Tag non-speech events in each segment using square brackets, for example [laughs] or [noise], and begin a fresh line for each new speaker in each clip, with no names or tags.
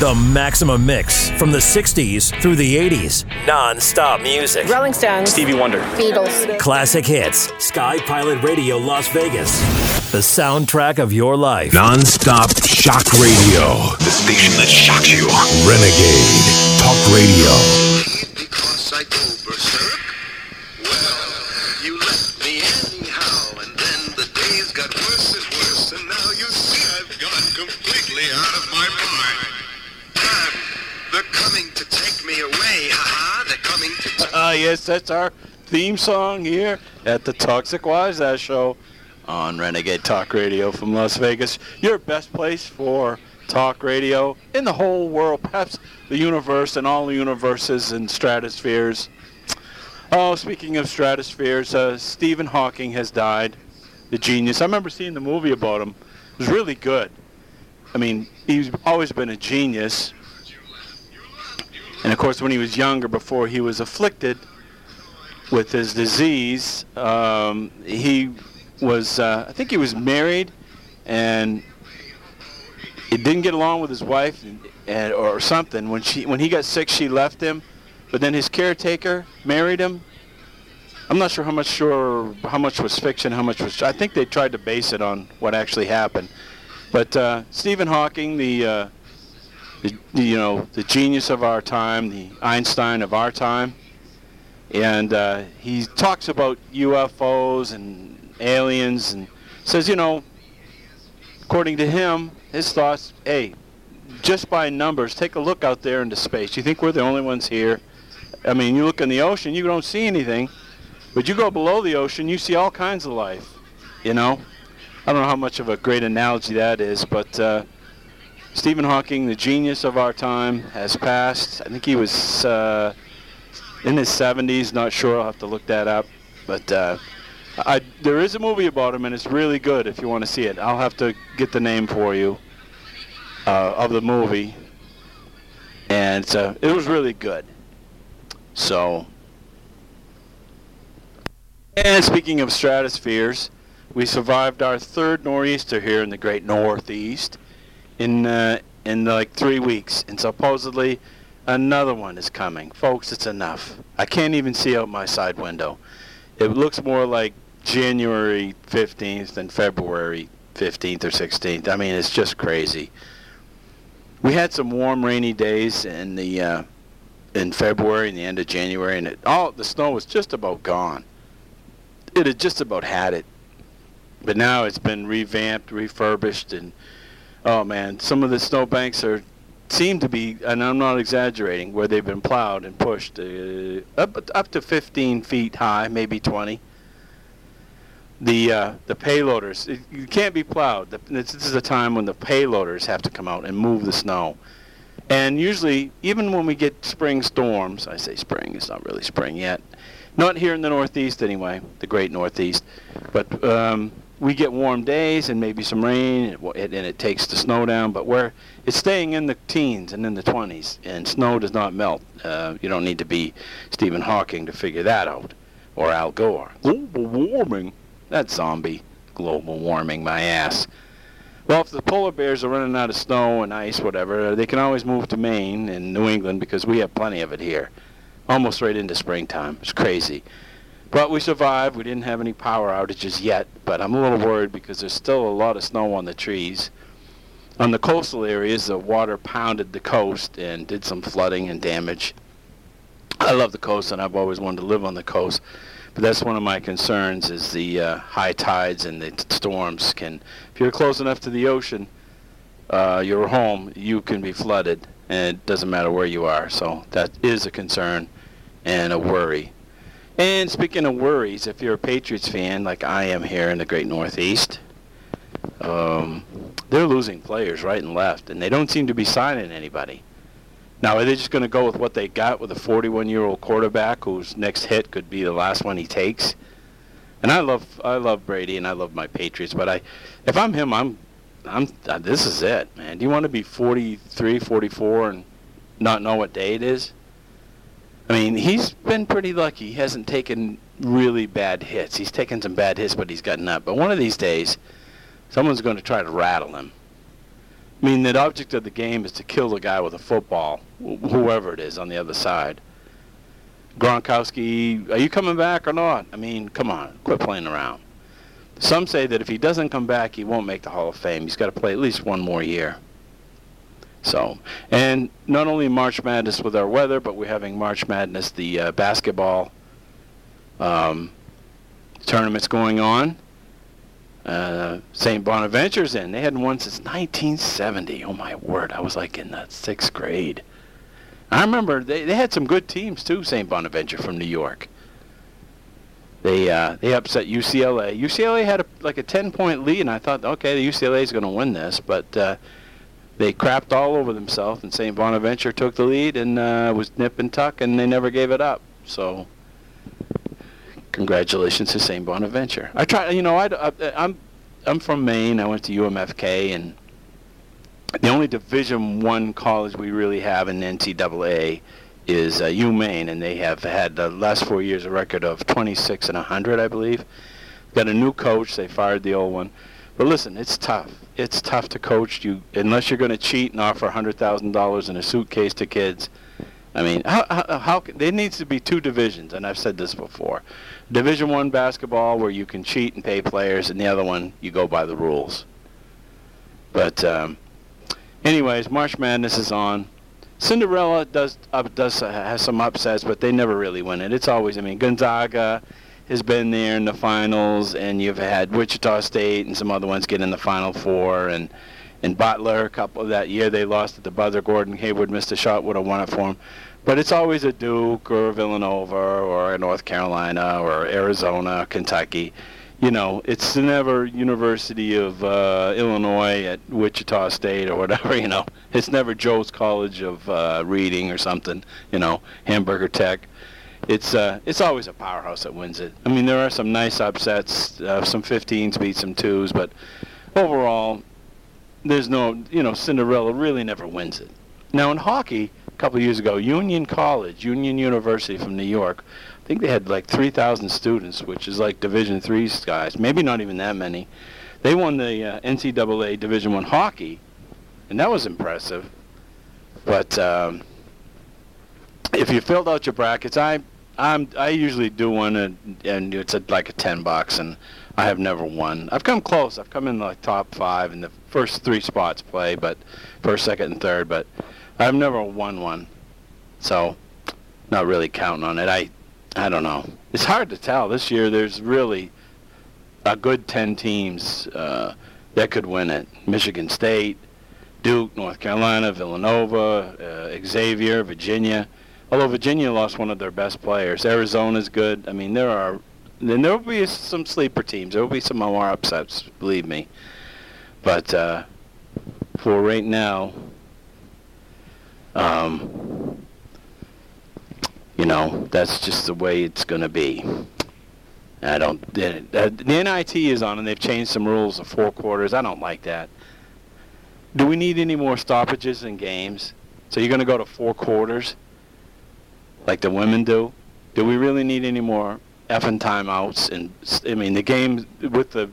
The Maximum Mix from the 60s through the 80s. Non stop music.
Rolling Stones,
Stevie Wonder.
Beatles.
Classic hits. Sky Pilot Radio Las Vegas. The soundtrack of your life.
Non-stop shock radio.
The station that shocks you.
Renegade Talk Radio.
Ah,
yes, that's our theme song here at the Toxic Wise Ass Show on Renegade Talk Radio from Las Vegas. Your best place for talk radio in the whole world, perhaps the universe and all the universes and stratospheres. Oh, speaking of stratospheres, uh, Stephen Hawking has died, the genius. I remember seeing the movie about him. It was really good. I mean, he's always been a genius. And of course, when he was younger, before he was afflicted with his disease, um, he was, uh, I think he was married, and he didn't get along with his wife, and, and, or something. When she, when he got sick, she left him, but then his caretaker married him. I'm not sure how much sure how much was fiction, how much was. I think they tried to base it on what actually happened. But uh, Stephen Hawking, the, uh, the you know the genius of our time, the Einstein of our time, and uh, he talks about UFOs and aliens and says, you know, according to him, his thoughts, hey, just by numbers, take a look out there into space. You think we're the only ones here? I mean, you look in the ocean, you don't see anything, but you go below the ocean, you see all kinds of life. You know, I don't know how much of a great analogy that is, but uh, Stephen Hawking, the genius of our time, has passed. I think he was uh, in his 70s. Not sure. I'll have to look that up. But uh, I, there is a movie about him, and it's really good if you want to see it. I'll have to get the name for you uh, of the movie, and uh, it was really good. So, and speaking of stratospheres, we survived our third nor'easter here in the Great Northeast in uh, in like three weeks, and supposedly another one is coming. Folks, it's enough. I can't even see out my side window. It looks more like January 15th than February 15th or 16th. I mean, it's just crazy. We had some warm, rainy days in the uh, in February and the end of January, and it, all the snow was just about gone. It had just about had it, but now it's been revamped, refurbished, and oh man, some of the snowbanks are seem to be, and I'm not exaggerating, where they've been plowed and pushed uh, up up to 15 feet high, maybe 20. The uh, the payloaders, it, you can't be plowed. The, this, this is a time when the payloaders have to come out and move the snow. And usually, even when we get spring storms, I say spring, it's not really spring yet. Not here in the Northeast anyway, the great Northeast. But um, we get warm days and maybe some rain, and it, and it takes the snow down. But where it's staying in the teens and in the 20s, and snow does not melt. Uh, you don't need to be Stephen Hawking to figure that out, or Al Gore. Global warming. That zombie. Global warming, my ass. Well, if the polar bears are running out of snow and ice, whatever, they can always move to Maine and New England because we have plenty of it here. Almost right into springtime. It's crazy. But we survived. We didn't have any power outages yet, but I'm a little worried because there's still a lot of snow on the trees. On the coastal areas, the water pounded the coast and did some flooding and damage. I love the coast, and I've always wanted to live on the coast. But that's one of my concerns: is the uh, high tides and the t- storms can. If you're close enough to the ocean, uh, your home, you can be flooded, and it doesn't matter where you are. So that is a concern and a worry. And speaking of worries, if you're a Patriots fan like I am here in the Great Northeast, um, they're losing players right and left, and they don't seem to be signing anybody. Now, are they just going to go with what they got with a 41-year-old quarterback whose next hit could be the last one he takes? And I love I love Brady and I love my Patriots, but I, if I'm him, I'm, I'm uh, this is it, man. Do you want to be 43, 44, and not know what day it is? I mean, he's been pretty lucky. He hasn't taken really bad hits. He's taken some bad hits, but he's gotten up. But one of these days, someone's going to try to rattle him. I mean, the object of the game is to kill the guy with a football, wh- whoever it is on the other side. Gronkowski, are you coming back or not? I mean, come on, quit playing around. Some say that if he doesn't come back, he won't make the Hall of Fame. He's got to play at least one more year. So, and not only March Madness with our weather, but we're having March Madness, the uh, basketball um, tournaments going on. Uh, St. Bonaventure's in. They hadn't won since 1970. Oh my word! I was like in the sixth grade. I remember they, they had some good teams too. St. Bonaventure from New York. They uh, they upset UCLA. UCLA had a, like a 10 point lead, and I thought, okay, the UCLA is going to win this, but uh, they crapped all over themselves, and St. Bonaventure took the lead and uh, was nip and tuck, and they never gave it up. So congratulations to St. Bonaventure. I try, you know, I, I, I'm I'm from Maine. I went to UMFK, and the only Division One college we really have in NCAA is uh, UMaine, and they have had the last four years a record of 26 and 100, I believe. Got a new coach. They fired the old one. But listen, it's tough. It's tough to coach you unless you're going to cheat and offer $100,000 in a suitcase to kids. I mean, how, how, how there needs to be two divisions, and I've said this before. Division One basketball where you can cheat and pay players, and the other one you go by the rules. But um, anyways, March Madness is on. Cinderella does uh, does uh, has some upsets, but they never really win it. It's always, I mean, Gonzaga has been there in the finals, and you've had Wichita State and some other ones get in the Final Four, and and Butler a couple of that year they lost at the buzzer. Gordon Hayward missed a shot, would have won it for him. But it's always a Duke or Villanova or North Carolina or Arizona, Kentucky. You know, it's never University of uh, Illinois at Wichita State or whatever. [laughs] You know, it's never Joe's College of uh, Reading or something. You know, Hamburger Tech. It's uh, it's always a powerhouse that wins it. I mean, there are some nice upsets. Uh, some 15s beat some twos, but overall, there's no. You know, Cinderella really never wins it. Now in hockey, a couple years ago, Union College, Union University from New York, I think they had like 3,000 students, which is like Division Three guys. Maybe not even that many. They won the uh, NCAA Division One hockey, and that was impressive. But um, if you filled out your brackets, I I'm I usually do one, and, and it's a, like a 10 bucks, and I have never won. I've come close. I've come in the top five, and the first three spots play, but first, second, and third. But I've never won one, so not really counting on it. I I don't know. It's hard to tell. This year, there's really a good 10 teams uh, that could win it. Michigan State, Duke, North Carolina, Villanova, uh, Xavier, Virginia. Although Virginia lost one of their best players, Arizona's good. I mean, there are. Then there will be some sleeper teams. There will be some more upsets, believe me. But uh, for right now, um, you know, that's just the way it's going to be. I don't. The, the NIT is on, and they've changed some rules of four quarters. I don't like that. Do we need any more stoppages in games? So you're going to go to four quarters, like the women do? Do we really need any more effing timeouts? And I mean, the game with the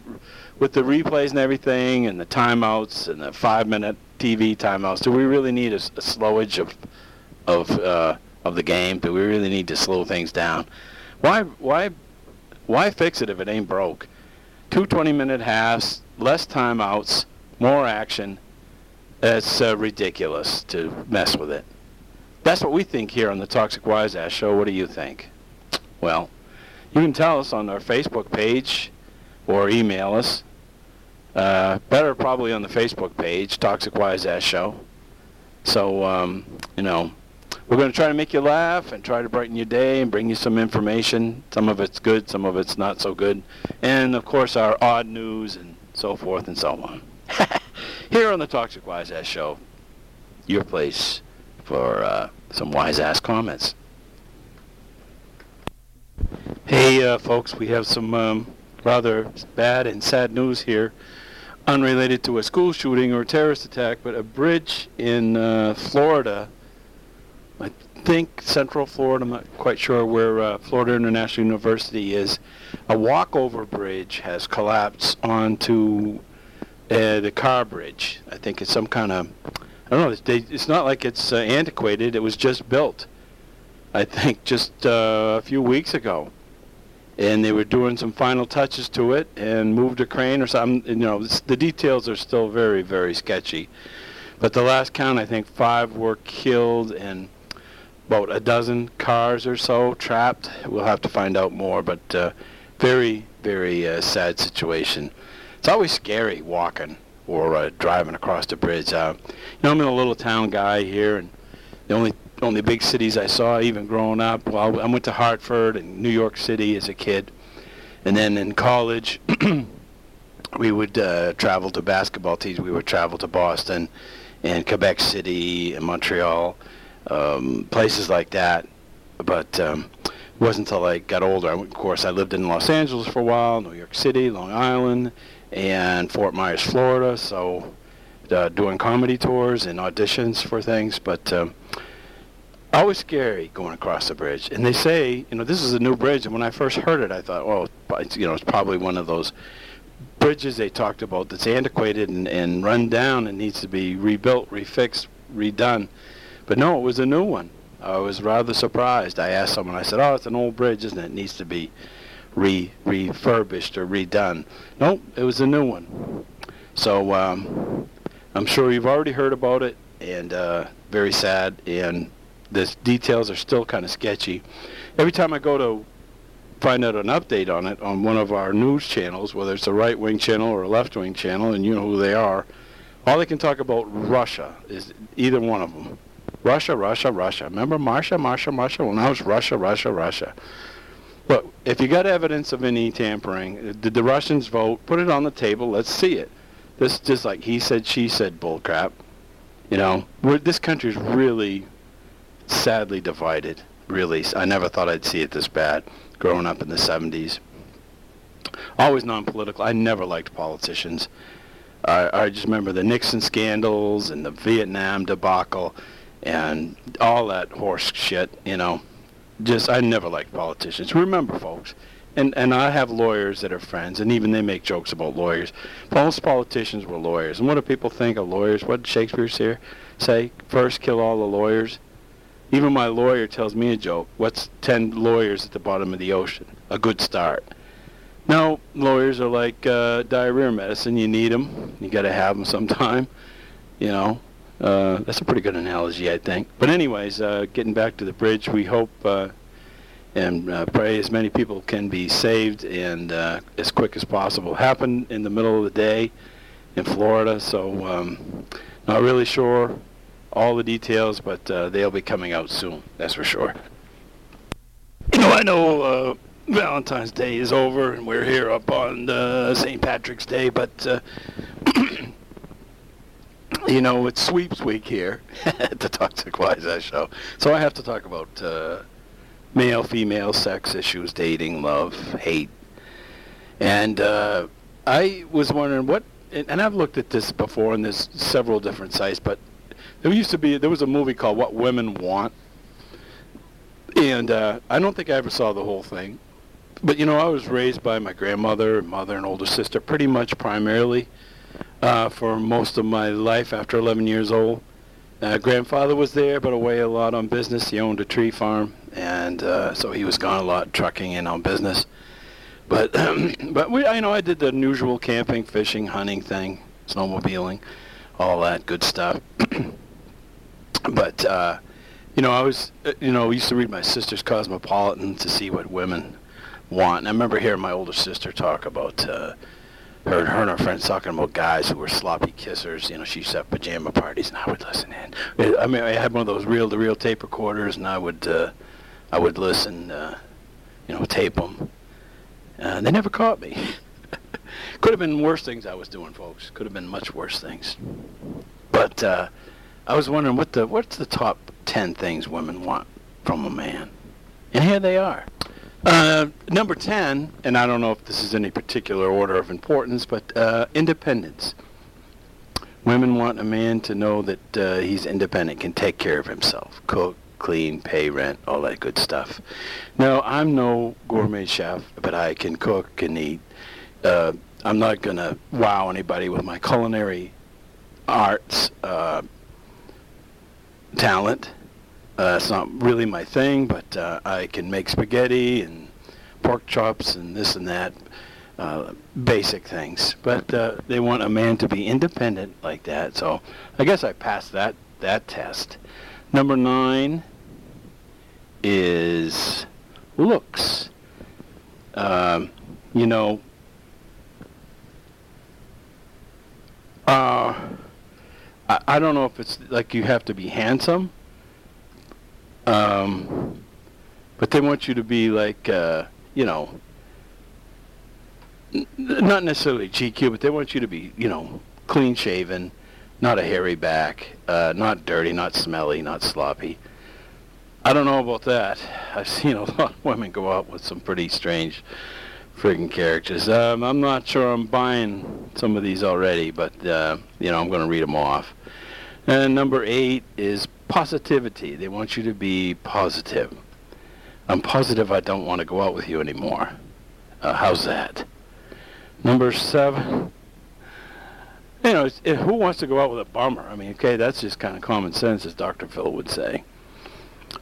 with the replays and everything, and the timeouts and the five-minute TV timeouts. Do we really need a, a slowage of of uh, of the game? Do we really need to slow things down? Why why why fix it if it ain't broke? Two 20-minute halves, less timeouts, more action. It's uh, ridiculous to mess with it. That's what we think here on the Toxic Wise Ass Show. What do you think? Well, you can tell us on our Facebook page or email us. Uh, better probably on the Facebook page, Toxic Wise Ass Show. So, um, you know, we're going to try to make you laugh and try to brighten your day and bring you some information. Some of it's good, some of it's not so good. And, of course, our odd news and so forth and so on. [laughs] Here on the Toxic Wise Ass Show, your place for uh, some wise ass comments. Hey, uh, folks, we have some um, rather bad and sad news here, unrelated to a school shooting or a terrorist attack, but a bridge in uh, Florida. I think Central Florida. I'm not quite sure where uh, Florida International University is. A walkover bridge has collapsed onto uh, the car bridge. I think it's some kind of, I don't know. It's, they, it's not like it's uh, antiquated. It was just built. I think just uh, a few weeks ago, and they were doing some final touches to it and moved a crane or something. You know, the details are still very, very sketchy. But the last count, I think five were killed and about a dozen cars or so trapped. We'll have to find out more, but uh, very, very uh, sad situation. It's always scary walking or uh, driving across the bridge. Uh, you know, I'm a little town guy here, and the only only big cities I saw, even growing up, well, I went to Hartford and New York City as a kid, and then in college, [clears throat] we would uh, travel to basketball teams. We would travel to Boston, and Quebec City, and Montreal um, places like that. But um, it wasn't until I got older. Of course, I lived in Los Angeles for a while, New York City, Long Island, and Fort Myers, Florida. So uh, doing comedy tours and auditions for things. But um, always scary going across the bridge. And they say, you know, this is a new bridge. And when I first heard it, I thought, oh, you know, it's probably one of those bridges they talked about that's antiquated and, and run down and needs to be rebuilt, refixed, redone. But no, it was a new one. I was rather surprised. I asked someone, I said, oh, it's an old bridge, isn't it? It needs to be re refurbished or redone. No, it was a new one. So um, I'm sure you've already heard about it, and uh, very sad. And the details are still kind of sketchy. Every time I go to find out an update on it on one of our news channels, whether it's a right wing channel or a left wing channel, and you know who they are, all they can talk about Russia is either one of them. Russia, Russia, Russia. Remember Marsha, Marsha, Marsha? Well, now it's Russia, Russia, Russia. Look, if you got evidence of any tampering, uh, did the Russians vote? Put it on the table. Let's see it. This just like he said, she said bullcrap. You know, we're, this country's really sadly divided. Really, I never thought I'd see it this bad. Growing up in the 70s, always non-political. I never liked politicians. I, I just remember the Nixon scandals and the Vietnam debacle and all that horse shit, you know. Just I never liked politicians. Remember, folks, and and I have lawyers that are friends, and even they make jokes about lawyers. Most politicians were lawyers, and what do people think of lawyers? What did Shakespeare say? Say first, kill all the lawyers. Even my lawyer tells me a joke. What's ten lawyers at the bottom of the ocean? A good start. Now lawyers are like uh, diarrhea medicine. You need them. You got to have them sometime. [laughs] You know, uh, that's a pretty good analogy, I think. But anyways, uh, getting back to the bridge, we hope uh, and uh, pray as many people can be saved and uh, as quick as possible. Happened in the middle of the day in Florida, so um, not really sure all the details, but uh, they'll be coming out soon. That's for sure. You know, I know Valentine's Day is over, and we're here up on St. Patrick's Day, but [clears throat] you know, it's sweeps week here at the Toxic Wise Ass Show. So I have to talk about uh, male, female, sex issues, dating, love, hate. And uh, I was wondering what, and I've looked at this before, and there's several different sites, but there used to be, there was a movie called What Women Want. And uh, I don't think I ever saw the whole thing. But, you know, I was raised by my grandmother, mother, and older sister pretty much primarily uh, for most of my life after 11 years old. Uh, grandfather was there, but away a lot on business. He owned a tree farm, and uh, so he was gone a lot, trucking and on business. But [clears throat] but we, I know I did the usual camping, fishing, hunting thing, snowmobiling, all that good stuff. [clears throat] but uh, you know, I was uh, you know used to read my sister's Cosmopolitan to see what women want. And I remember hearing my older sister talk about. Uh, her, and her friends talking about guys who were sloppy kissers. You know, she used to have pajama parties, and I would listen in. I mean, I had one of those reel-to-reel tape recorders, and I would, uh, I would listen, uh, you know, tape them. They never caught me. [laughs] Could have been worse things I was doing, folks. Could have been much worse things. But uh, I was wondering what the what's the top ten things women want from a man, and here they are. Uh, number 10, and I don't know if this is any particular order of importance, but uh, independence. Women want a man to know that uh, he's independent, can take care of himself, cook, clean, pay rent, all that good stuff. Now, I'm no gourmet chef, but I can cook and eat. Uh, I'm not going to wow anybody with my culinary arts uh, talent. Uh, it's not really my thing, but uh, I can make spaghetti and pork chops and this and that, uh, basic things. But uh, they want a man to be independent like that, so I guess I passed that that test. Number nine is looks. Um, you know, uh, I, I don't know if it's like you have to be handsome, um, but they want you to be like, uh, you know, n- not necessarily GQ, but they want you to be, you know, clean shaven, not a hairy back, uh, not dirty, not smelly, not sloppy. I don't know about that. I've [laughs] seen a lot of women go out with some pretty strange friggin' characters. Um, I'm not sure I'm buying some of these already, but uh, you know I'm going to read them off. And number eight is positivity. They want you to be positive. I'm positive I don't want to go out with you anymore. Uh, how's that? Number seven. You know, it, who wants to go out with a bummer? I mean, okay, that's just kind of common sense, as Dr. Phil would say.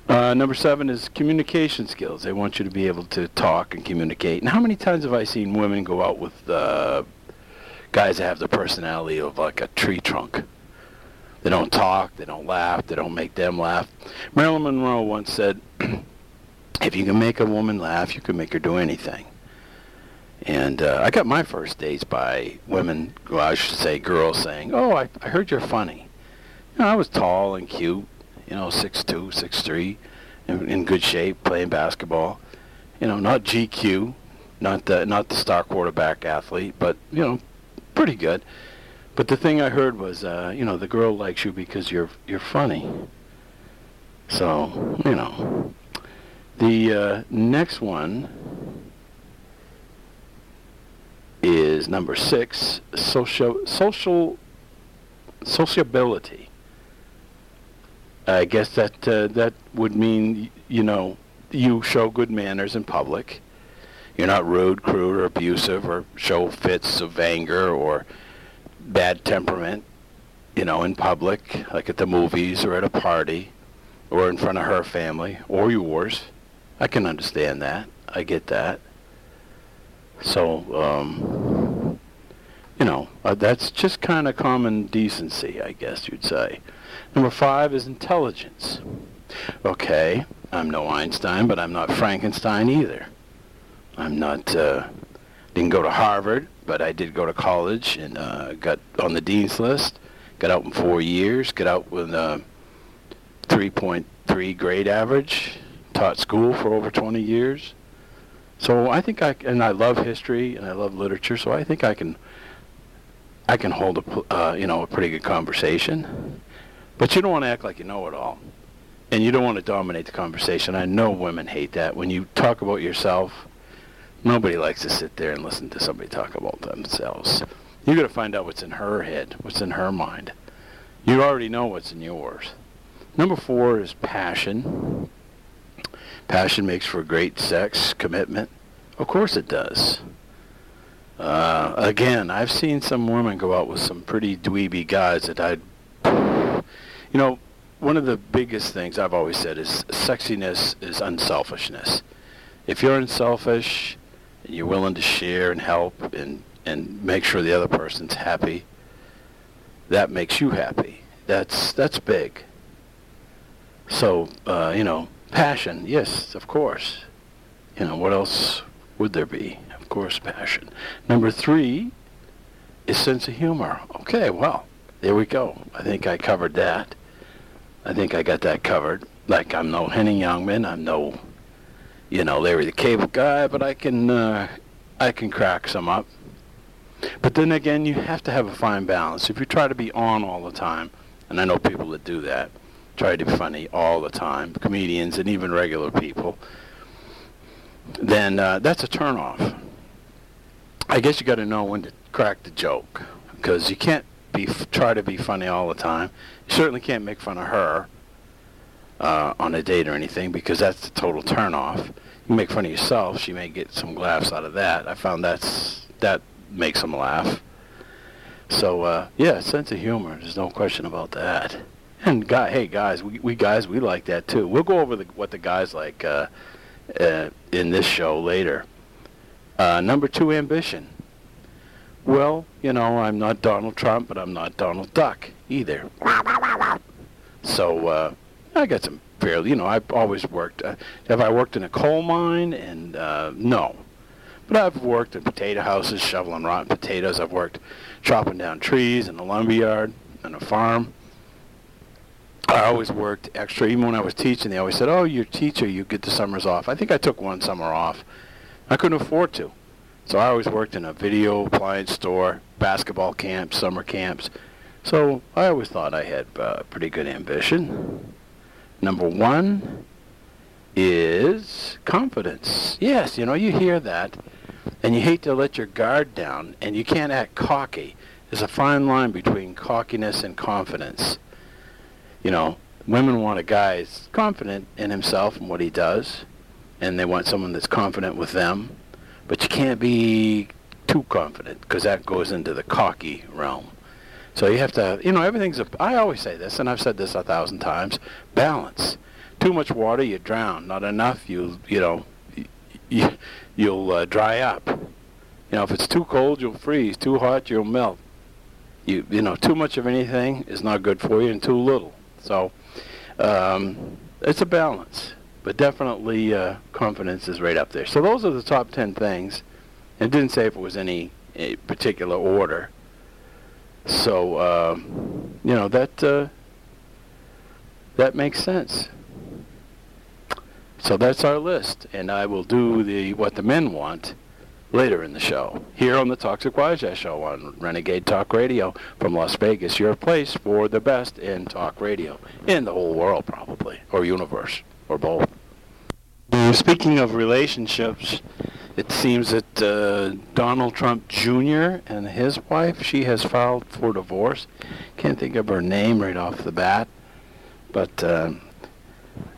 Uh, number seven is communication skills. They want you to be able to talk and communicate. And how many times have I seen women go out with uh, guys that have the personality of like a tree trunk? They don't talk, they don't laugh, they don't make them laugh. Marilyn Monroe once said, [clears throat] if you can make a woman laugh, you can make her do anything. And uh, I got my first dates by women, well, I should say girls, saying, oh, I, I heard you're funny. You know, I was tall and cute you know, six two, six three, in, in good shape, playing basketball. You know, not GQ, not the not the star quarterback athlete, but you know, pretty good. But the thing I heard was, uh, you know, the girl likes you because you're you're funny. So you know, the uh, next one is number six, social social sociability. I guess that uh, that would mean you know you show good manners in public. You're not rude, crude, or abusive, or show fits of anger or bad temperament. You know, in public, like at the movies or at a party, or in front of her family or yours. I can understand that. I get that. So, um, you know, uh, that's just kind of common decency, I guess you'd say. Number five is intelligence. Okay, I'm no Einstein, but I'm not Frankenstein either. I'm not, uh, didn't go to Harvard, but I did go to college and uh, got on the dean's list. Got out in four years, got out with a 3.3 grade average, taught school for over 20 years. So I think I, and I love history and I love literature, so I think I can, I can hold a, uh, you know, a pretty good conversation. But you don't want to act like you know it all. And you don't want to dominate the conversation. I know women hate that. When you talk about yourself, nobody likes to sit there and listen to somebody talk about themselves. You got to find out what's in her head, what's in her mind. You already know what's in yours. Number four is passion. Passion makes for great sex, commitment. Of course it does. Uh, again, I've seen some women go out with some pretty dweeby guys that I'd you know, one of the biggest things I've always said is sexiness is unselfishness. If you're unselfish and you're willing to share and help and, and make sure the other person's happy, that makes you happy. That's that's big. So uh, you know, passion, yes, of course. You know, what else would there be? Of course, passion. Number three is sense of humor. Okay, well, there we go. I think I covered that. I think I got that covered. Like I'm no Henny Youngman, I'm no, you know, Larry the Cable Guy, but I can, uh, I can crack some up. But then again, you have to have a fine balance. If you try to be on all the time, and I know people that do that, try to be funny all the time, comedians and even regular people, then uh, that's a turnoff. I guess you got to know when to crack the joke, because you can't be try to be funny all the time. You certainly can't make fun of her uh, on a date or anything because that's the total turnoff. You make fun of yourself, she may get some laughs out of that. I found that's that makes them laugh. So uh, yeah, sense of humor. There's no question about that. And guy, hey guys, we, we guys we like that too. We'll go over the, what the guys like uh, uh, in this show later. Uh, number two, ambition. Well, you know, I'm not Donald Trump, but I'm not Donald Duck either. So uh, I got some fairly, you know, I've always worked. Uh, have I worked in a coal mine? And uh, no. But I've worked in potato houses, shoveling rotten potatoes. I've worked chopping down trees in a lumber yard and a farm. I always worked extra. Even when I was teaching, they always said, "Oh, you're a teacher. You get the summers off." I think I took one summer off. I couldn't afford to, so I always worked in a video appliance store, basketball camps, summer camps. So I always thought I had uh, pretty good ambition. Number one is confidence. Yes, you know, you hear that, and you hate to let your guard down, and you can't act cocky. There's a fine line between cockiness and confidence. You know, women want a guy who's confident in himself and what he does, and they want someone that's confident with them. But you can't be too confident because that goes into the cocky realm. So you have to, you know, everything's a, I always say this, and I've said this a thousand times, balance. Too much water, you drown. Not enough, you, you know, you, you'll uh, dry up. You know, if it's too cold, you'll freeze. Too hot, you'll melt. You, you know, too much of anything is not good for you, and too little. So um, it's a balance, but definitely uh, confidence is right up there. So those are the top ten things. It didn't say if it was any particular order. So uh, you know that uh, that makes sense. So that's our list, and I will do the what the men want later in the show here on the Toxic Ass Show on Renegade Talk Radio from Las Vegas. Your place for the best in talk radio in the whole world, probably, or universe, or both. Speaking of relationships, it seems that uh, Donald Trump Jr. and his wife, she has filed for divorce. Can't think of her name right off the bat, but uh,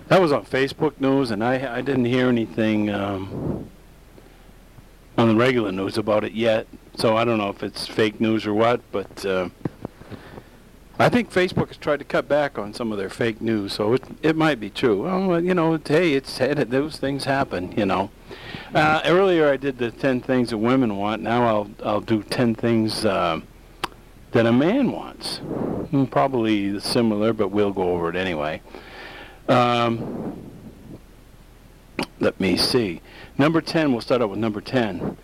that was on Facebook news, and I I didn't hear anything um, on the regular news about it yet. So I don't know if it's fake news or what, but uh, I think Facebook has tried to cut back on some of their fake news, so it it might be true. Well, you know, hey, it's those things happen, you know. Uh, earlier I did the ten things that women want. Now I'll I'll do ten things uh, that a man wants. Hmm, Probably similar, but we'll go over it anyway. Um, let me see. Number ten. We'll start out with number ten.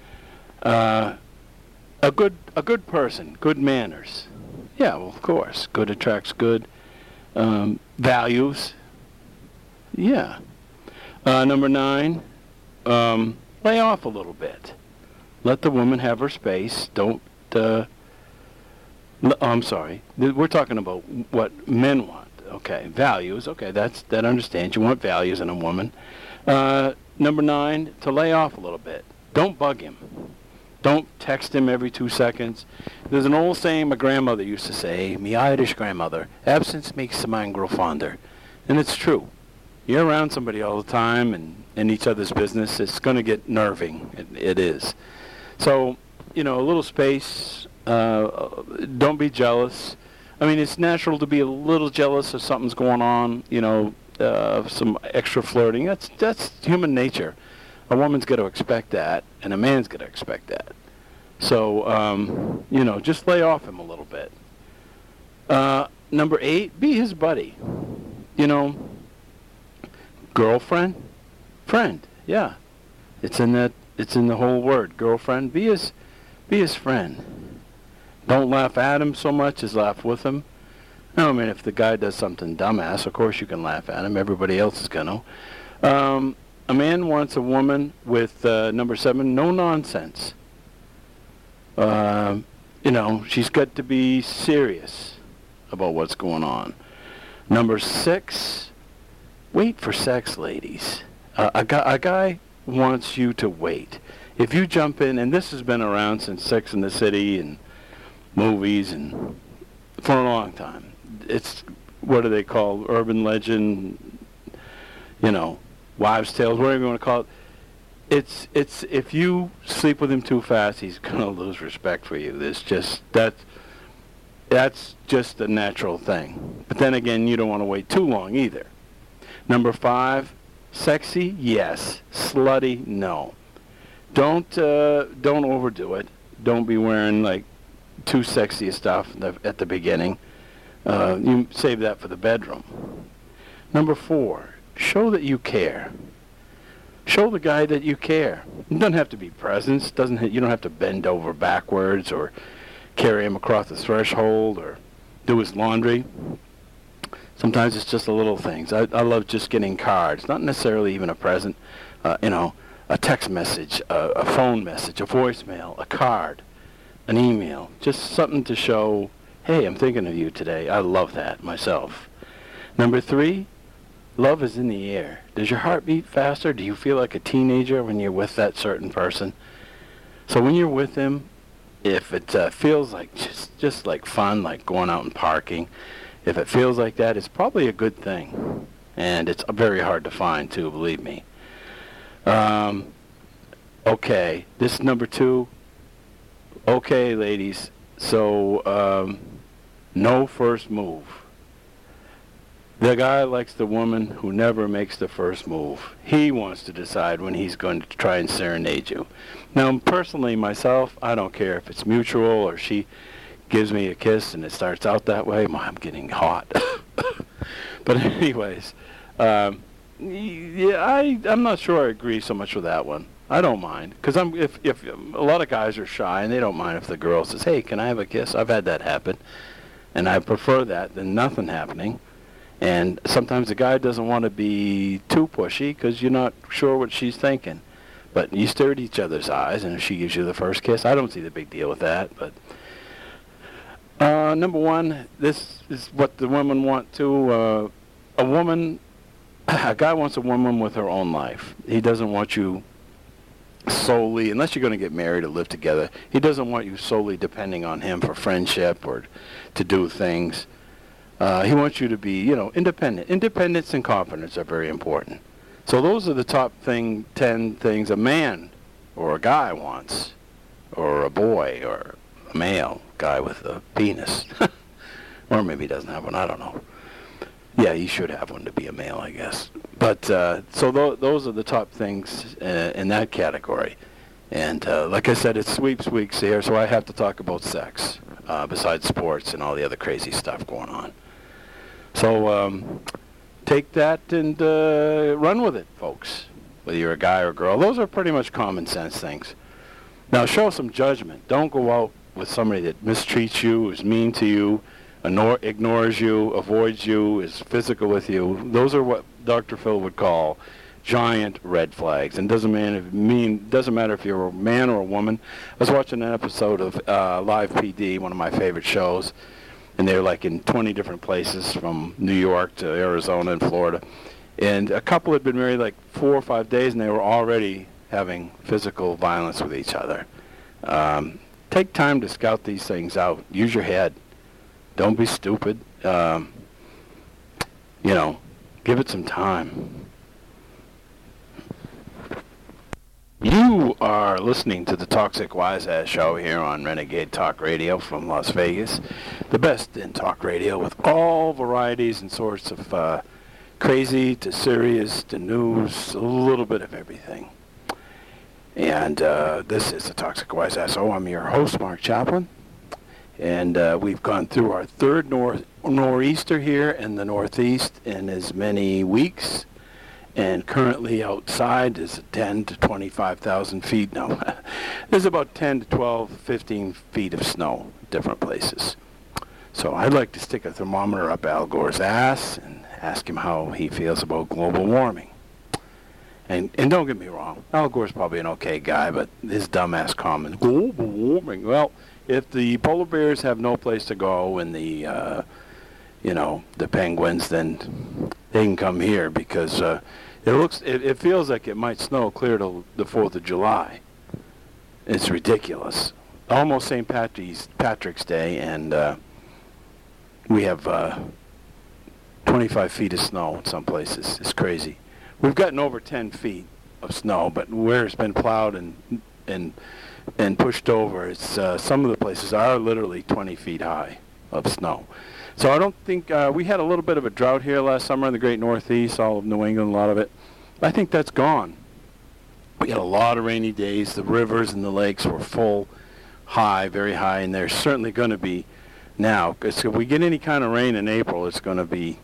Uh, a good a good person, good manners. Yeah, well, of course. Good attracts good. Um, values. Yeah. Uh, number nine. Um, lay off a little bit. Let the woman have her space. Don't. Uh, l- oh, I'm sorry. We're talking about what men want. Okay, values. Okay, that's that understands. You want values in a woman. Uh, number nine, to lay off a little bit. Don't bug him. Don't text him every two seconds. There's an old saying my grandmother used to say, me Irish grandmother, absence makes the mind grow fonder. And it's true. You're around somebody all the time and in each other's business, it's going to get nerving. It, it is. So, you know, a little space. Uh, don't be jealous. I mean, it's natural to be a little jealous if something's going on, you know, uh, some extra flirting. That's, that's human nature. A woman's got to expect that, and a man's got to expect that. So, um, you know, just lay off him a little bit. Uh, number eight, be his buddy. You know, girlfriend, friend. Yeah, it's in that. It's in the whole word. Girlfriend. Be his, be his friend. Don't laugh at him so much as laugh with him. No, I mean, if the guy does something dumbass, of course you can laugh at him. Everybody else is gonna. Um, a man wants a woman with uh, number seven, no nonsense. Um, you know, she's got to be serious about what's going on. Number six, wait for sex, ladies. Uh, a, guy, a guy wants you to wait. If you jump in, and this has been around since Sex in the City and movies and for a long time. It's what do they call urban legend? You know, wives' tales, whatever you want to call it. it's it's if you sleep with him too fast, he's gonna lose respect for you. There's just that that's just a natural thing. But then again, you don't want to wait too long either. Number five, sexy, yes. Slutty, no. Don't uh, don't overdo it. Don't be wearing like too sexy stuff at the beginning. Uh, you save that for the bedroom. Number four, show that you care. Show the guy that you care. It doesn't have to be presents. Doesn't you don't have to bend over backwards or carry him across the threshold or do his laundry. Sometimes it's just the little things. I, I love just getting cards, not necessarily even a present. Uh, you know, a text message, a, a phone message, a voicemail, a card, an email, just something to show, hey, I'm thinking of you today. I love that myself. Number three, love is in the air. Does your heart beat faster? Do you feel like a teenager when you're with that certain person? So when you're with them, if it uh, feels like just just like fun, like going out and parking, if it feels like that, it's probably a good thing, and it's very hard to find too. Believe me. Um, okay, this is number two. Okay, ladies. So um, no first move. The guy likes the woman who never makes the first move. He wants to decide when he's going to try and serenade you. Now, personally, myself, I don't care if it's mutual or she gives me a kiss and it starts out that way. I'm getting hot. [laughs] but anyways, um, yeah, I I'm not sure I agree so much with that one. I don't mind because I'm if if a lot of guys are shy and they don't mind if the girl says, "Hey, can I have a kiss?" I've had that happen, and I prefer that than nothing happening. And sometimes the guy doesn't want to be too pushy because you're not sure what she's thinking. But you stare at each other's eyes, and if she gives you the first kiss, I don't see the big deal with that. But uh, number one, this is what the women want too. Uh, a woman, [coughs] a guy wants a woman with her own life. He doesn't want you solely, unless you're going to get married or live together. He doesn't want you solely depending on him for friendship or to do things. Uh, he wants you to be, you know, independent. Independence and confidence are very important. So those are the top thing, ten things a man or a guy wants, or a boy or a male guy with a penis, [laughs] or maybe he doesn't have one. I don't know. Yeah, he should have one to be a male, I guess. But uh, so th- those are the top things uh, in that category. And uh, like I said, it's sweeps weeks here, so I have to talk about sex uh, besides sports and all the other crazy stuff going on. So um, take that and uh, run with it, folks. Whether you're a guy or a girl, those are pretty much common sense things. Now show some judgment. Don't go out with somebody that mistreats you, is mean to you, ignores you, avoids you, is physical with you. Those are what Dr. Phil would call giant red flags. And doesn't mean doesn't matter if you're a man or a woman. I was watching an episode of uh, Live PD, one of my favorite shows and they're like in 20 different places from New York to Arizona and Florida. And a couple had been married like four or five days, and they were already having physical violence with each other. Um, take time to scout these things out. Use your head. Don't be stupid. Um, you know, give it some time. You are listening to the Toxic Wise Ass Show here on Renegade Talk Radio from Las Vegas. The best in talk radio with all varieties and sorts of uh, crazy to serious to news, a little bit of everything. And uh, this is the Toxic Wise Show. I'm your host, Mark Chaplin. And uh, we've gone through our third north nor'easter here in the Northeast in as many weeks and currently outside is 10 to 25,000 feet now. There's [laughs] about 10 to 12, 15 feet of snow different places. So I'd like to stick a thermometer up Al Gore's ass and ask him how he feels about global warming. And, and don't get me wrong, Al Gore's probably an okay guy, but his dumbass comment, global warming. Well, if the polar bears have no place to go and the, uh, you know, the penguins, then they can come here because uh, it looks, it, it feels like it might snow clear to the 4th of July. It's ridiculous. Almost St. Patrick's, Patrick's Day, and uh, we have uh, 25 feet of snow in some places. It's crazy. We've gotten over 10 feet of snow, but where it's been plowed and and and pushed over, it's uh, some of the places are literally 20 feet high of snow. So I don't think uh, we had a little bit of a drought here last summer in the Great Northeast, all of New England, a lot of it. I think that's gone. We had a lot of rainy days. The rivers and the lakes were full, high, very high, and they're certainly going to be now. Because if we get any kind of rain in April, it's going to be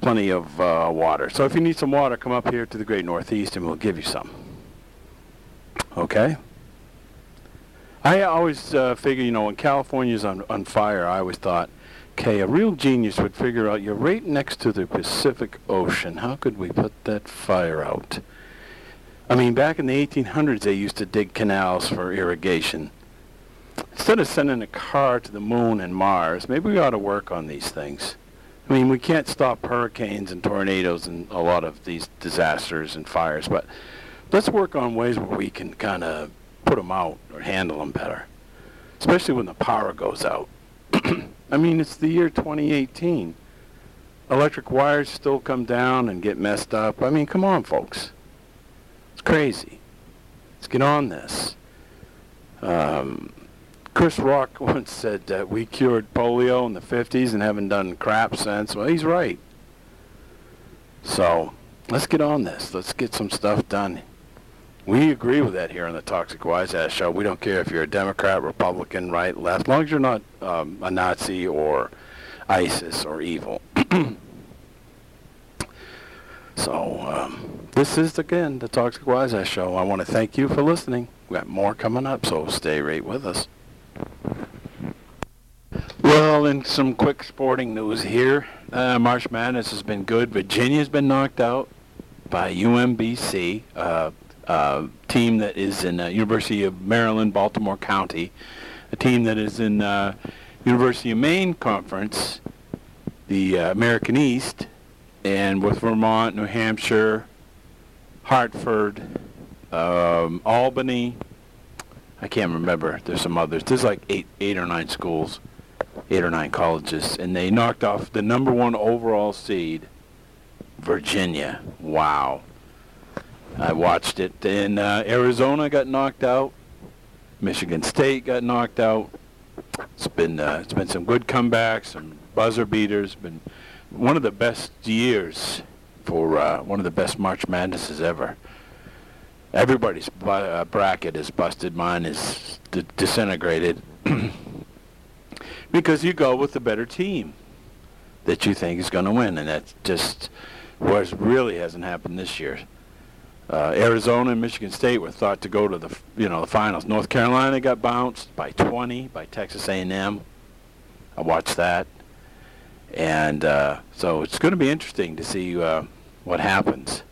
plenty of uh, water. So if you need some water, come up here to the Great Northeast, and we'll give you some. Okay. I always uh, figure, you know, when California's on on fire, I always thought, okay, a real genius would figure out you're right next to the Pacific Ocean. How could we put that fire out? I mean, back in the 1800s, they used to dig canals for irrigation. Instead of sending a car to the moon and Mars, maybe we ought to work on these things. I mean, we can't stop hurricanes and tornadoes and a lot of these disasters and fires, but let's work on ways where we can kind of put them out or handle them better, especially when the power goes out. [clears throat] I mean, it's the year 2018. Electric wires still come down and get messed up. I mean, come on, folks. It's crazy. Let's get on this. Um, Chris Rock [laughs] once said that we cured polio in the 50s and haven't done crap since. Well, he's right. So let's get on this. Let's get some stuff done. We agree with that here on the Toxic Wise Ass Show. We don't care if you're a Democrat, Republican, right, left, as long as you're not um, a Nazi or ISIS or evil. [clears throat] so um, this is again the Toxic Wise Ass Show. I want to thank you for listening. We got more coming up, so stay right with us. Well, in some quick sporting news here, uh, March Madness has been good. Virginia's been knocked out by UMBC, uh, uh, team that is in uh, University of Maryland, Baltimore County, a team that is in uh, University of Maine Conference, the uh, American East, and with Vermont, New Hampshire, Hartford, um, Albany. I can't remember. There's some others. There's like eight, eight or nine schools, eight or nine colleges, and they knocked off the number one overall seed, Virginia. Wow. I watched it. And uh, Arizona got knocked out. Michigan State got knocked out. It's been uh, it's been some good comebacks, some buzzer beaters. Been one of the best years for uh, one of the best March Madnesses ever. Everybody's bu- uh, bracket is busted. Mine is d- disintegrated [clears throat] because you go with the better team that you think is going to win, and that's just what really hasn't happened this year. Uh, Arizona and Michigan State were thought to go to the you know the finals. North Carolina got bounced by 20 by Texas A&M. I watched that, and uh, so it's going to be interesting to see uh, what happens.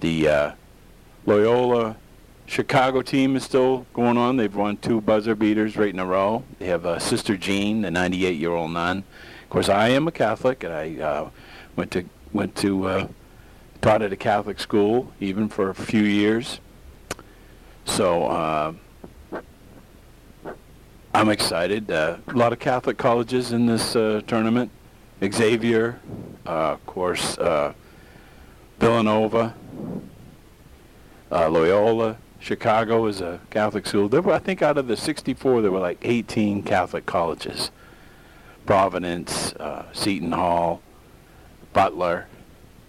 The uh, Loyola Chicago team is still going on. They've won two buzzer beaters right in a row. They have uh, Sister Jean, the 98-year-old nun. Of course, I am a Catholic, and I uh, went to went to uh, taught at a Catholic school even for a few years. So uh, I'm excited. Uh, a lot of Catholic colleges in this uh, tournament. Xavier, uh, of course, Villanova, uh, Loyola, Chicago is a Catholic school. There were, I think, out of the 64, there were like 18 Catholic colleges. Providence, uh, Seton Hall, Butler,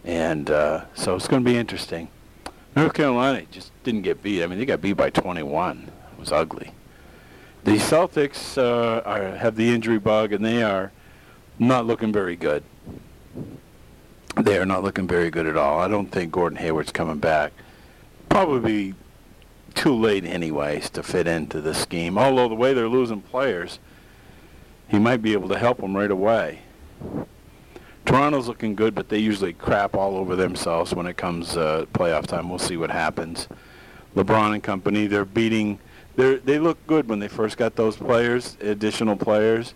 and uh, so it's going to be interesting. North Carolina just didn't get beat. I mean, they got beat by 21. It was ugly. The Celtics uh, are, have the injury bug, and they are not looking very good. They are not looking very good at all. I don't think Gordon Hayward's coming back. Probably too late, anyways, to fit into the scheme. Although the way they're losing players, he might be able to help them right away. Toronto's looking good, but they usually crap all over themselves when it comes uh, playoff time. We'll see what happens. LeBron and company, they're beating. They they look good when they first got those players, additional players,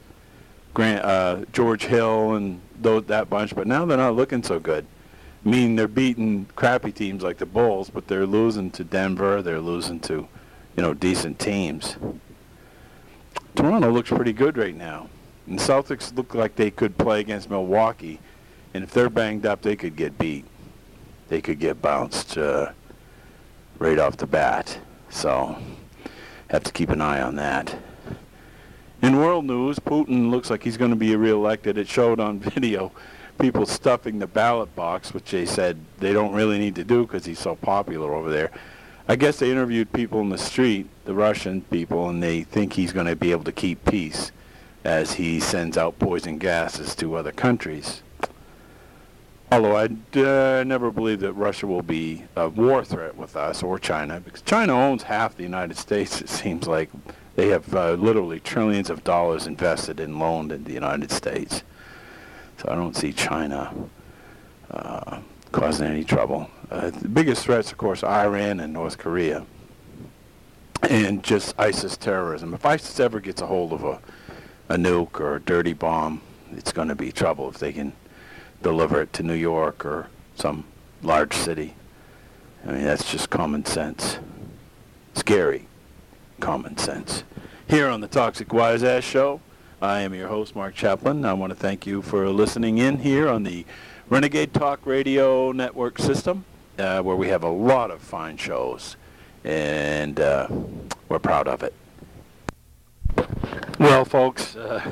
Grant, uh, George Hill and those, that bunch. But now they're not looking so good. I mean, they're beating crappy teams like the Bulls, but they're losing to Denver. They're losing to, you know, decent teams. Toronto looks pretty good right now. And Celtics look like they could play against Milwaukee, and if they're banged up, they could get beat. They could get bounced. Uh, right off the bat. So have to keep an eye on that. In world news, Putin looks like he's going to be reelected. It showed on [laughs] video people stuffing the ballot box, which they said they don't really need to do because he's so popular over there. I guess they interviewed people in the street, the Russian people, and they think he's going to be able to keep peace as he sends out poison gases to other countries. Although I uh, never believe that Russia will be a war threat with us or China, because China owns half the United States, it seems like. They have uh, literally trillions of dollars invested and loaned in the United States. So I don't see China uh, causing any trouble. Uh, the biggest threats, of course, Iran and North Korea, and just ISIS terrorism. If ISIS ever gets a hold of a, a nuke or a dirty bomb, it's going to be trouble if they can deliver it to New York or some large city. I mean, that's just common sense. Scary common sense. Here on the Toxic Wise Ass Show, I am your host, Mark Chaplin. I want to thank you for listening in here on the Renegade Talk Radio Network system, uh, where we have a lot of fine shows, and uh, we're proud of it. Well, folks, uh,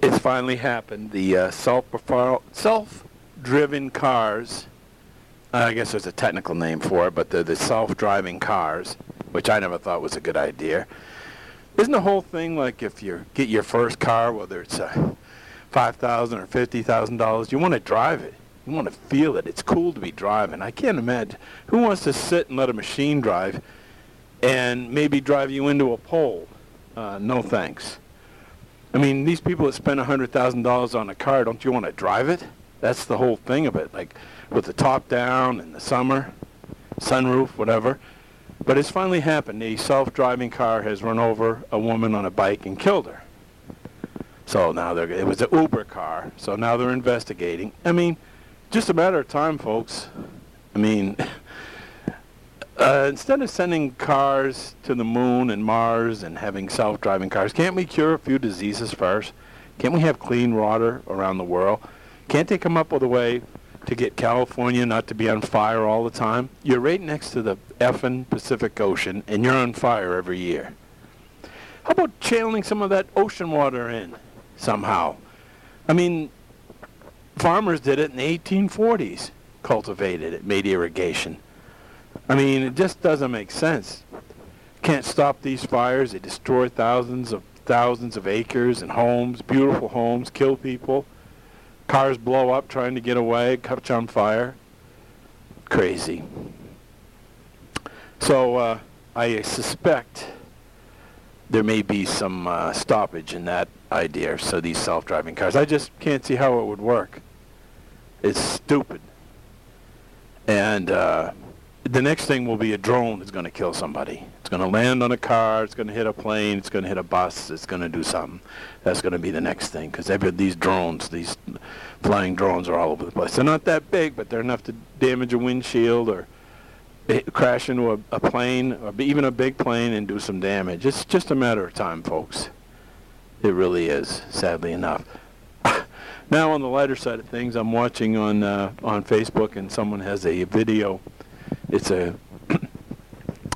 it's finally happened. The uh, self self-driven cars. I guess there's a technical name for it, but the the self-driving cars, which I never thought was a good idea. Isn't the whole thing like if you get your first car, whether it's a five thousand or fifty thousand dollars, you want to drive it. You want to feel it. It's cool to be driving. I can't imagine who wants to sit and let a machine drive, and maybe drive you into a pole. Uh, no thanks. I mean, these people that spend $100,000 on a car, don't you want to drive it? That's the whole thing of it, like with the top down in the summer, sunroof, whatever. But it's finally happened. A self-driving car has run over a woman on a bike and killed her. So now they're, it was an Uber car, so now they're investigating. I mean, just a matter of time, folks. I mean, [laughs] uh, instead of sending cars to the moon and Mars and having self-driving cars, can't we cure a few diseases first? Can't we have clean water around the world? Can't they come up with a way to get California not to be on fire all the time? You're right next to the effing Pacific Ocean, and you're on fire every year. How about channeling some of that ocean water in somehow? I mean, farmers did it in the 1840s, cultivated it, made irrigation. I mean, it just doesn't make sense. Can't stop these fires. They destroy thousands of thousands of acres and homes, beautiful homes, kill people. Cars blow up trying to get away, catch on fire. Crazy. So uh, I suspect there may be some uh, stoppage in that idea. So these self-driving cars, I just can't see how it would work. It's stupid. And uh, the next thing will be a drone that's going to kill somebody. It's going to land on a car. It's going to hit a plane. It's going to hit a bus. It's going to do something. That's going to be the next thing because these drones, these flying drones, are all over the place. They're not that big, but they're enough to damage a windshield or crash into a, a plane or even a big plane and do some damage. It's just a matter of time, folks. It really is, sadly enough. [laughs] now, on the lighter side of things, I'm watching on uh, on Facebook, and someone has a video it's a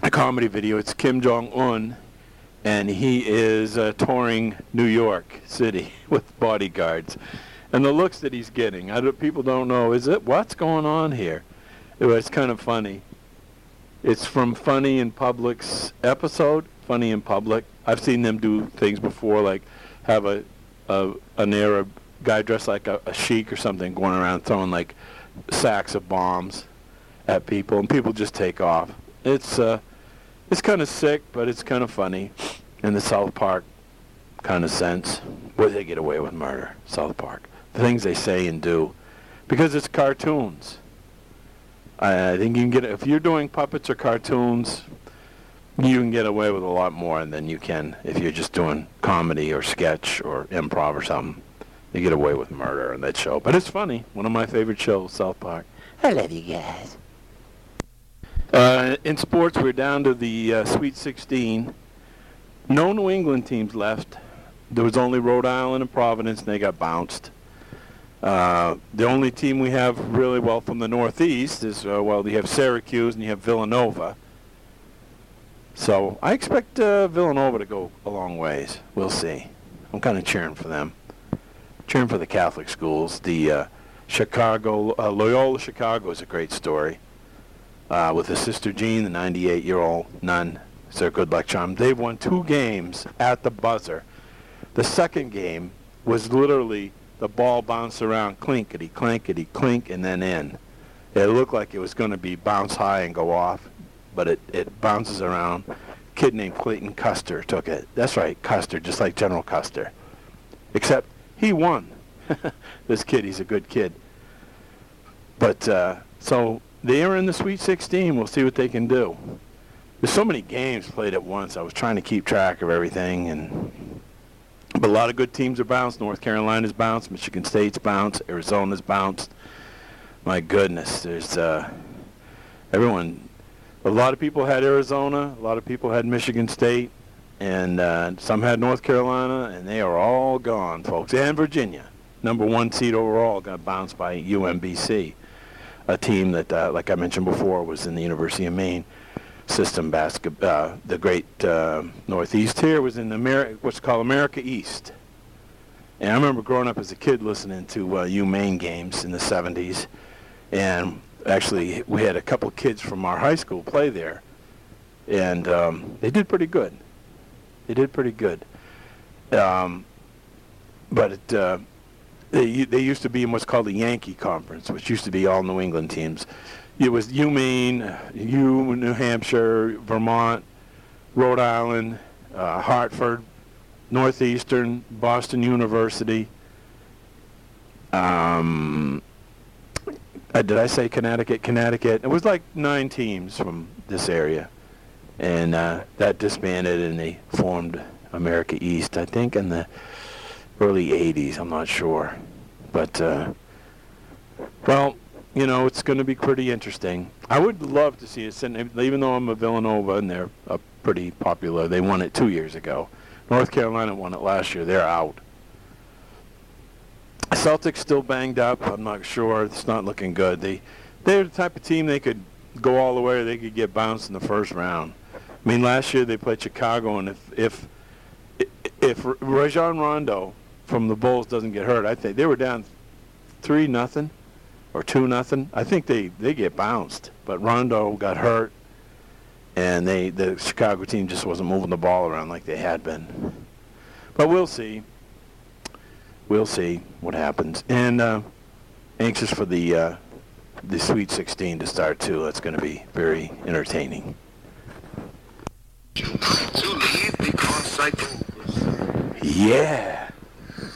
a comedy video. It's Kim Jong Un, and he is uh, touring New York City [laughs] with bodyguards, and the looks that he's getting. I don't, people don't know. Is it what's going on here? It was kind of funny. It's from Funny in Public's episode. Funny in Public. I've seen them do things before, like have a, a an Arab guy dressed like a, a sheik or something going around throwing like sacks of bombs at people, and people just take off. It's uh, it's kind of sick, but it's kind of funny, in the South Park kind of sense. Where they get away with murder, South Park. The things they say and do, because it's cartoons. I, I think you can get if you're doing puppets or cartoons, you can get away with a lot more than you can if you're just doing comedy or sketch or improv or something. You get away with murder on that show, but it's funny. One of my favorite shows, South Park. I love you guys. Uh, in sports, we're down to the uh, Sweet 16. No New England teams left. There was only Rhode Island and Providence, and they got bounced. Uh, the only team we have really well from the Northeast is, uh, well, you have Syracuse and you have Villanova. So I expect uh, Villanova to go a long ways. We'll see. I'm kind of cheering for them. Cheering for the Catholic schools. The uh, Chicago Loyola Chicago is a great story. Uh, with his sister Jean, the 98-year-old nun, their good luck charm. They've won two games at the buzzer. The second game was literally the ball bounced around, clinkety, clankety, clink, and then in. It looked like it was going to be bounce high and go off, but it, it bounces around. Kid named Clayton Custer took it. That's right, Custer, just like General Custer. Except he won. [laughs] this kid, he's a good kid. But uh, so they are in the Sweet 16. We'll see what they can do. There's so many games played at once. I was trying to keep track of everything, and but a lot of good teams are bounced. North Carolina's bounced. Michigan State's bounced. Arizona's bounced. My goodness, there's uh, everyone. A lot of people had Arizona. A lot of people had Michigan State, and uh, some had North Carolina, and they are all gone, folks. And Virginia, number one seed overall, got bounced by UMBC, a team that, uh, like I mentioned before, was in the University of Maine system basketball. Uh, the great uh, Northeast here was in America, what's called America East. And I remember growing up as a kid listening to uh, UMaine games in the 70s. And actually, we had a couple kids from our high school play there. And um, they did pretty good. They did pretty good. Um, but it, uh, they, used to be in what's called the Yankee Conference, which used to be all New England teams it was UMaine, U, New Hampshire, Vermont, Rhode Island, uh, Hartford, Northeastern, Boston University. Um, uh, did I say Connecticut? Connecticut. It was like nine teams from this area, and uh, that disbanded, and they formed America East. I think in the early '80s. I'm not sure, but uh, well, you know, it's going to be pretty interesting. I would love to see it, even though I'm a Villanova and they're uh, pretty popular. They won it two years ago. North Carolina won it last year. They're out. Celtics still banged up. I'm not sure. It's not looking good. They, they're the type of team they could go all the way or they could get bounced in the first round. I mean, last year they played Chicago, and if if if Rajon Rondo from the Bulls doesn't get hurt, I think they were down three nothing or two nothing. I think they they get bounced, but Rondo got hurt, and they the Chicago team just wasn't moving the ball around like they had been. But we'll see. We'll see what happens, and uh, anxious for the uh, the Sweet 16 to start too. It's going to be very entertaining. Yeah.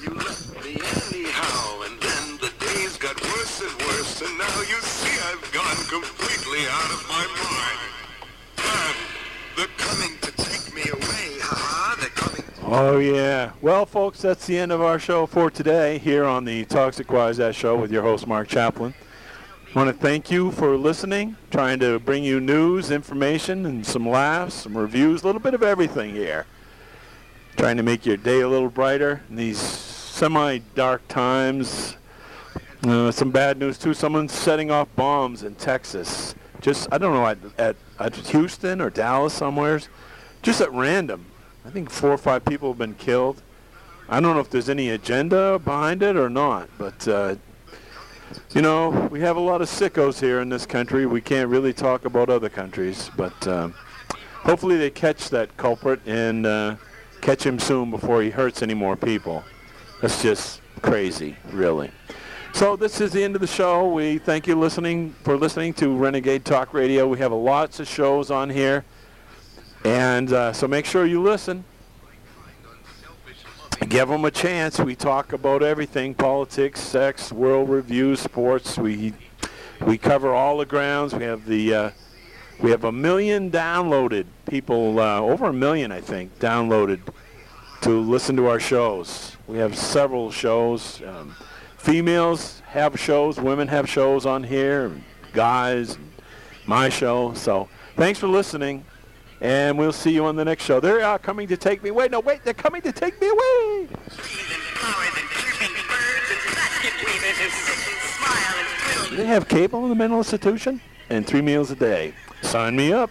Anyhow, and then the days got worse and worse, and now you see I've gone completely out of my mind. And they're coming to take me away, ha They're coming.
Oh yeah. Well, folks, that's the end of our show for today here on the Toxic Wise That Show with your host Mark Chaplin. I want to thank you for listening, trying to bring you news, information, and some laughs, some reviews, a little bit of everything here. Trying to make your day a little brighter in these semi-dark times. Uh, some bad news too. Someone's setting off bombs in Texas. Just I don't know at, at, at Houston or Dallas somewheres. Just at random. I think four or five people have been killed. I don't know if there's any agenda behind it or not, but uh, you know we have a lot of sickos here in this country. We can't really talk about other countries, but uh, hopefully they catch that culprit and uh, catch him soon before he hurts any more people. That's just crazy, really. So this is the end of the show. We thank you listening for listening to Renegade Talk Radio. We have lots of shows on here, and uh, so make sure you listen. Give them a chance. We talk about everything: politics, sex, world reviews, sports. We we cover all the grounds. We have the uh, we have a million downloaded people, uh, over a million, I think, downloaded to listen to our shows. We have several shows. Um, females have shows, women have shows on here, guys, my show. So thanks for listening, and we'll see you on the next show. They are coming to take me away. No, wait, they're coming to take me away. Do they have cable in the mental institution? And three meals a day. Sign me up.